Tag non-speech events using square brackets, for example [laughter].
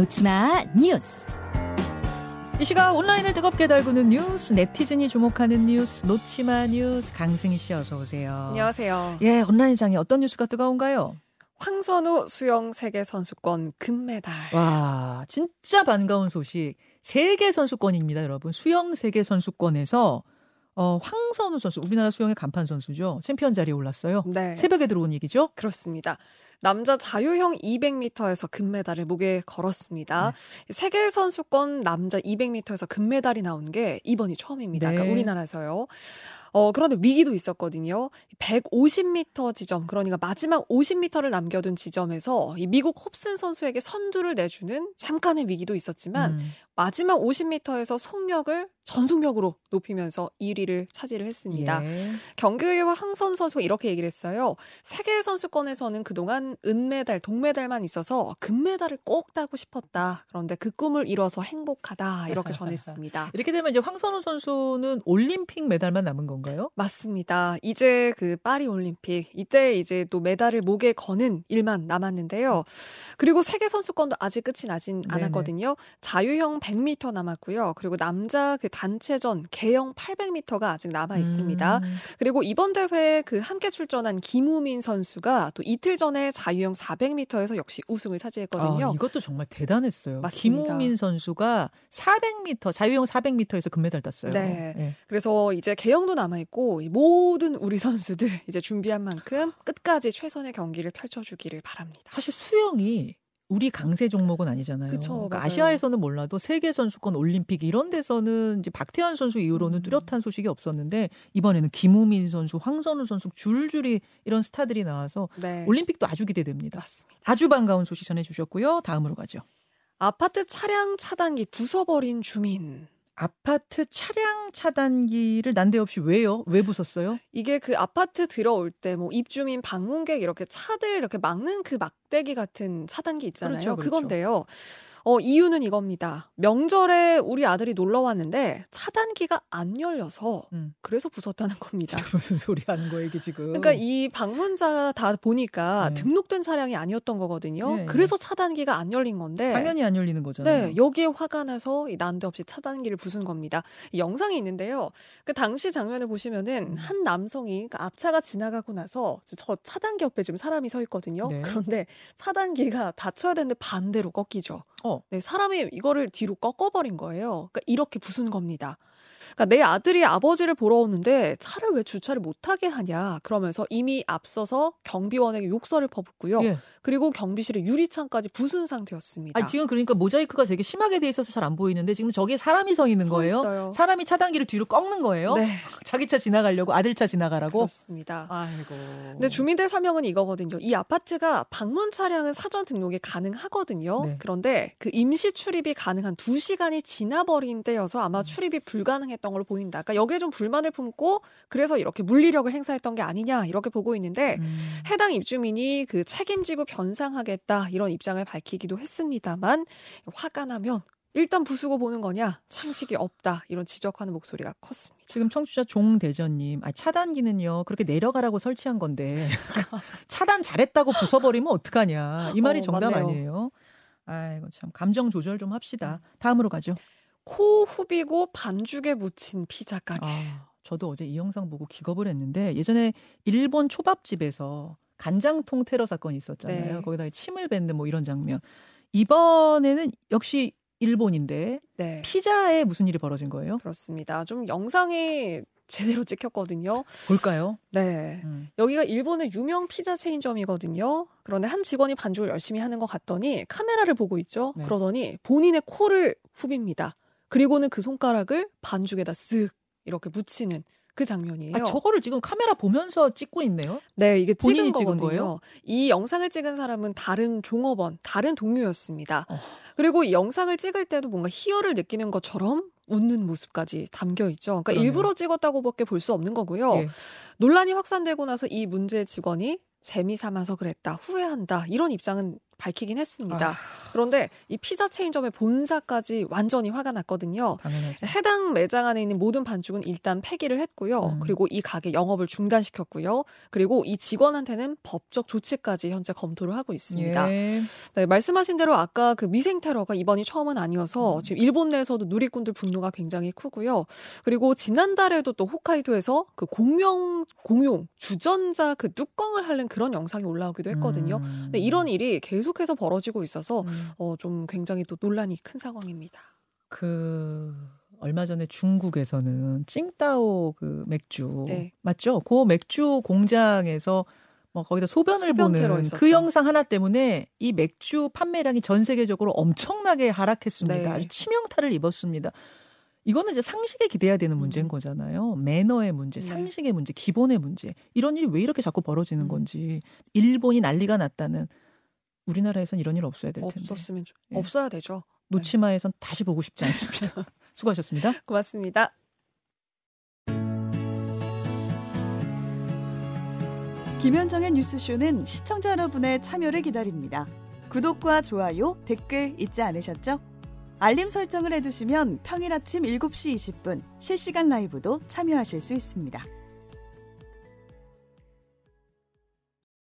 놓지마 뉴스. 이 시각 온라인을 뜨겁게 달구는 뉴스, 네티즌이 주목하는 뉴스, 놓지마 뉴스, 강승희 씨 어서 오세요. 안녕하세요. 예, 온라인상에 어떤 뉴스가 뜨거운가요? 황선우 수영 세계 선수권 금메달. 와, 진짜 반가운 소식. 세계 선수권입니다, 여러분. 수영 세계 선수권에서 어, 황선우 선수, 우리나라 수영의 간판 선수죠. 챔피언 자리에 올랐어요. 네. 새벽에 들어온 얘기죠? 그렇습니다. 남자 자유형 200m에서 금메달을 목에 걸었습니다. 네. 세계 선수권 남자 200m에서 금메달이 나온 게 이번이 처음입니다. 그러니까 네. 그러니까 우리나라에서요. 어, 그런데 위기도 있었거든요. 150m 지점, 그러니까 마지막 50m를 남겨둔 지점에서 이 미국 홉슨 선수에게 선두를 내주는 잠깐의 위기도 있었지만 음. 마지막 50m에서 속력을 전속력으로 높이면서 1위를 차지를 했습니다. 예. 경기와 항선 선수가 이렇게 얘기를 했어요. 세계 선수권에서는 그동안 은메달, 동메달만 있어서 금메달을 꼭 따고 싶었다. 그런데 그 꿈을 이뤄서 행복하다. 이렇게 전했습니다. [laughs] 이렇게 되면 이제 황선우 선수는 올림픽 메달만 남은 건가요? 맞습니다. 이제 그 파리 올림픽 이때 이제 또 메달을 목에 거는 일만 남았는데요. 그리고 세계 선수권도 아직 끝이 나진 않았거든요. 자유형 100m 남았고요. 그리고 남자 그 단체전 개영 800m가 아직 남아 있습니다. 음. 그리고 이번 대회에 그 함께 출전한 김우민 선수가 또 이틀 전에 자유형 400m에서 역시 우승을 차지했거든요. 아, 이것도 정말 대단했어요. 맞습니다. 김우민 선수가 400m 자유형 400m에서 금메달 땄어요. 네. 네. 그래서 이제 개영도 남아 있고 모든 우리 선수들 이제 준비한 만큼 끝까지 최선의 경기를 펼쳐주기를 바랍니다. 사실 수영이 우리 강세 종목은 아니잖아요. 그쵸, 그러니까 아시아에서는 몰라도 세계 선수권 올림픽 이런 데서는 이제 박태환 선수 이후로는 음. 뚜렷한 소식이 없었는데 이번에는 김우민 선수, 황선우 선수 줄줄이 이런 스타들이 나와서 네. 올림픽도 아주 기대됩니다. 맞습니다. 아주 반가운 소식 전해 주셨고요. 다음으로 가죠. 아파트 차량 차단기 부숴버린 주민. 아파트 차량 차단기를 난데없이 왜요? 왜 부쉈어요? 이게 그 아파트 들어올 때 뭐 입주민 방문객 이렇게 차들 이렇게 막는 그 막대기 같은 차단기 있잖아요. 그렇죠, 그렇죠. 그건데요. 어, 이유는 이겁니다. 명절에 우리 아들이 놀러 왔는데 차단기가 안 열려서 음. 그래서 부쉈다는 겁니다. [laughs] 무슨 소리 하는 거예요, 이게 지금? 그러니까 이 방문자 다 보니까 네. 등록된 차량이 아니었던 거거든요. 네. 그래서 차단기가 안 열린 건데 당연히 안 열리는 거잖아요. 네, 여기에 화가 나서 난데없이 차단기를 부순 겁니다. 이 영상이 있는데요. 그 당시 장면을 보시면은 음. 한 남성이 그 앞차가 지나가고 나서 저 차단기 옆에 지금 사람이 서 있거든요. 네. 그런데 차단기가 닫혀야 되는데 반대로 꺾이죠. 어. 네, 사람이 이거를 뒤로 꺾어버린 거예요. 그러니까 이렇게 부순 겁니다. 그러니까 내 아들이 아버지를 보러 오는데 차를 왜 주차를 못하게 하냐 그러면서 이미 앞서서 경비원에게 욕설을 퍼붓고요. 예. 그리고 경비실의 유리창까지 부순 상태였습니다. 아 지금 그러니까 모자이크가 되게 심하게 돼 있어서 잘 안 보이는데 지금 저기에 사람이 서 있는 거예요. 있어요. 사람이 차단기를 뒤로 꺾는 거예요. 네. [laughs] 자기 차 지나가려고 아들 차 지나가라고. 그렇습니다. 아이고. 근데 주민들 사명은 이거거든요. 이 아파트가 방문 차량은 사전 등록이 가능하거든요. 네. 그런데 그 임시 출입이 가능한 2시간이 지나버린 때여서 아마 음. 출입이 불가능했 던 걸로 보인다. 그러니까 여기에 좀 불만을 품고 그래서 이렇게 물리력을 행사했던 게 아니냐 이렇게 보고 있는데 음. 해당 입주민이 그 책임지고 변상하겠다 이런 입장을 밝히기도 했습니다만 화가 나면 일단 부수고 보는 거냐 상식이 없다 이런 지적하는 목소리가 컸습니다. 지금 청취자 종대전님, 아, 차단기는요 그렇게 내려가라고 설치한 건데 [laughs] 차단 잘했다고 부숴버리면 어떡하냐 이 말이 어, 정답 맞네요. 아니에요? 아이고 참 감정 조절 좀 합시다. 다음으로 가죠. 코 후비고 반죽에 묻힌 피자 가게. 아, 저도 어제 이 영상 보고 기겁을 했는데 예전에 일본 초밥집에서 간장통 테러 사건이 있었잖아요. 네. 거기다가 침을 뱉는 뭐 이런 장면. 이번에는 역시 일본인데 네. 피자에 무슨 일이 벌어진 거예요? 그렇습니다. 좀 영상이 제대로 찍혔거든요. 볼까요? 네. 음. 여기가 일본의 유명 피자 체인점이거든요. 그런데 한 직원이 반죽을 열심히 하는 것 같더니 카메라를 보고 있죠. 네. 그러더니 본인의 코를 후빕니다. 그리고는 그 손가락을 반죽에다 쓱 이렇게 묻히는 그 장면이에요. 아, 저거를 지금 카메라 보면서 찍고 있네요. 네, 이게 본인이 찍은, 거예요. 이 영상을 찍은 사람은 다른 종업원, 다른 동료였습니다. 어. 그리고 이 영상을 찍을 때도 뭔가 희열을 느끼는 것처럼 웃는 모습까지 담겨 있죠. 그러니까 그러네요. 일부러 찍었다고밖에 볼 수 없는 거고요. 예. 논란이 확산되고 나서 이 문제 직원이 재미 삼아서 그랬다, 후회한다 이런 입장은 밝히긴 했습니다. 아... 그런데 이 피자 체인점의 본사까지 완전히 화가 났거든요. 당연하죠. 해당 매장 안에 있는 모든 반죽은 일단 폐기를 했고요. 음. 그리고 이 가게 영업을 중단시켰고요. 그리고 이 직원한테는 법적 조치까지 현재 검토를 하고 있습니다. 예. 네, 말씀하신 대로 아까 그 미생 테러가 이번이 처음은 아니어서 음. 지금 일본 내에서도 누리꾼들 분노가 굉장히 크고요. 그리고 지난달에도 또 홋카이도에서 그 공용 공용 주전자 그 뚜껑을 핥는 그런 영상이 올라오기도 했거든요. 음. 근데 이런 일이 계속해서 벌어지고 있어서 음. 어, 좀 굉장히 또 논란이 큰 상황입니다. 그 얼마 전에 중국에서는 찡따오 그 맥주 네. 맞죠? 그 맥주 공장에서 뭐 거기다 소변을 보는 그 영상 하나 때문에 이 맥주 판매량이 전 세계적으로 엄청나게 하락했습니다. 네. 아주 치명타를 입었습니다. 이거는 이제 상식에 기대야 되는 문제인 음. 거잖아요. 매너의 문제, 네. 상식의 문제, 기본의 문제. 이런 일이 왜 이렇게 자꾸 벌어지는 음. 건지. 일본이 난리가 났다는 우리나라에선 이런 일 없어야 될 텐데. 없었으면 좀, 예. 없어야 되죠. 노치마에선 다시 보고 싶지 않습니다. [laughs] 수고하셨습니다. 고맙습니다. 김현정의 뉴스쇼는 시청자 여러분의 참여를 기다립니다. 구독과 좋아요, 댓글 잊지 않으셨죠? 알림 설정을 해두시면 평일 아침 7시 20분 실시간 라이브도 참여하실 수 있습니다.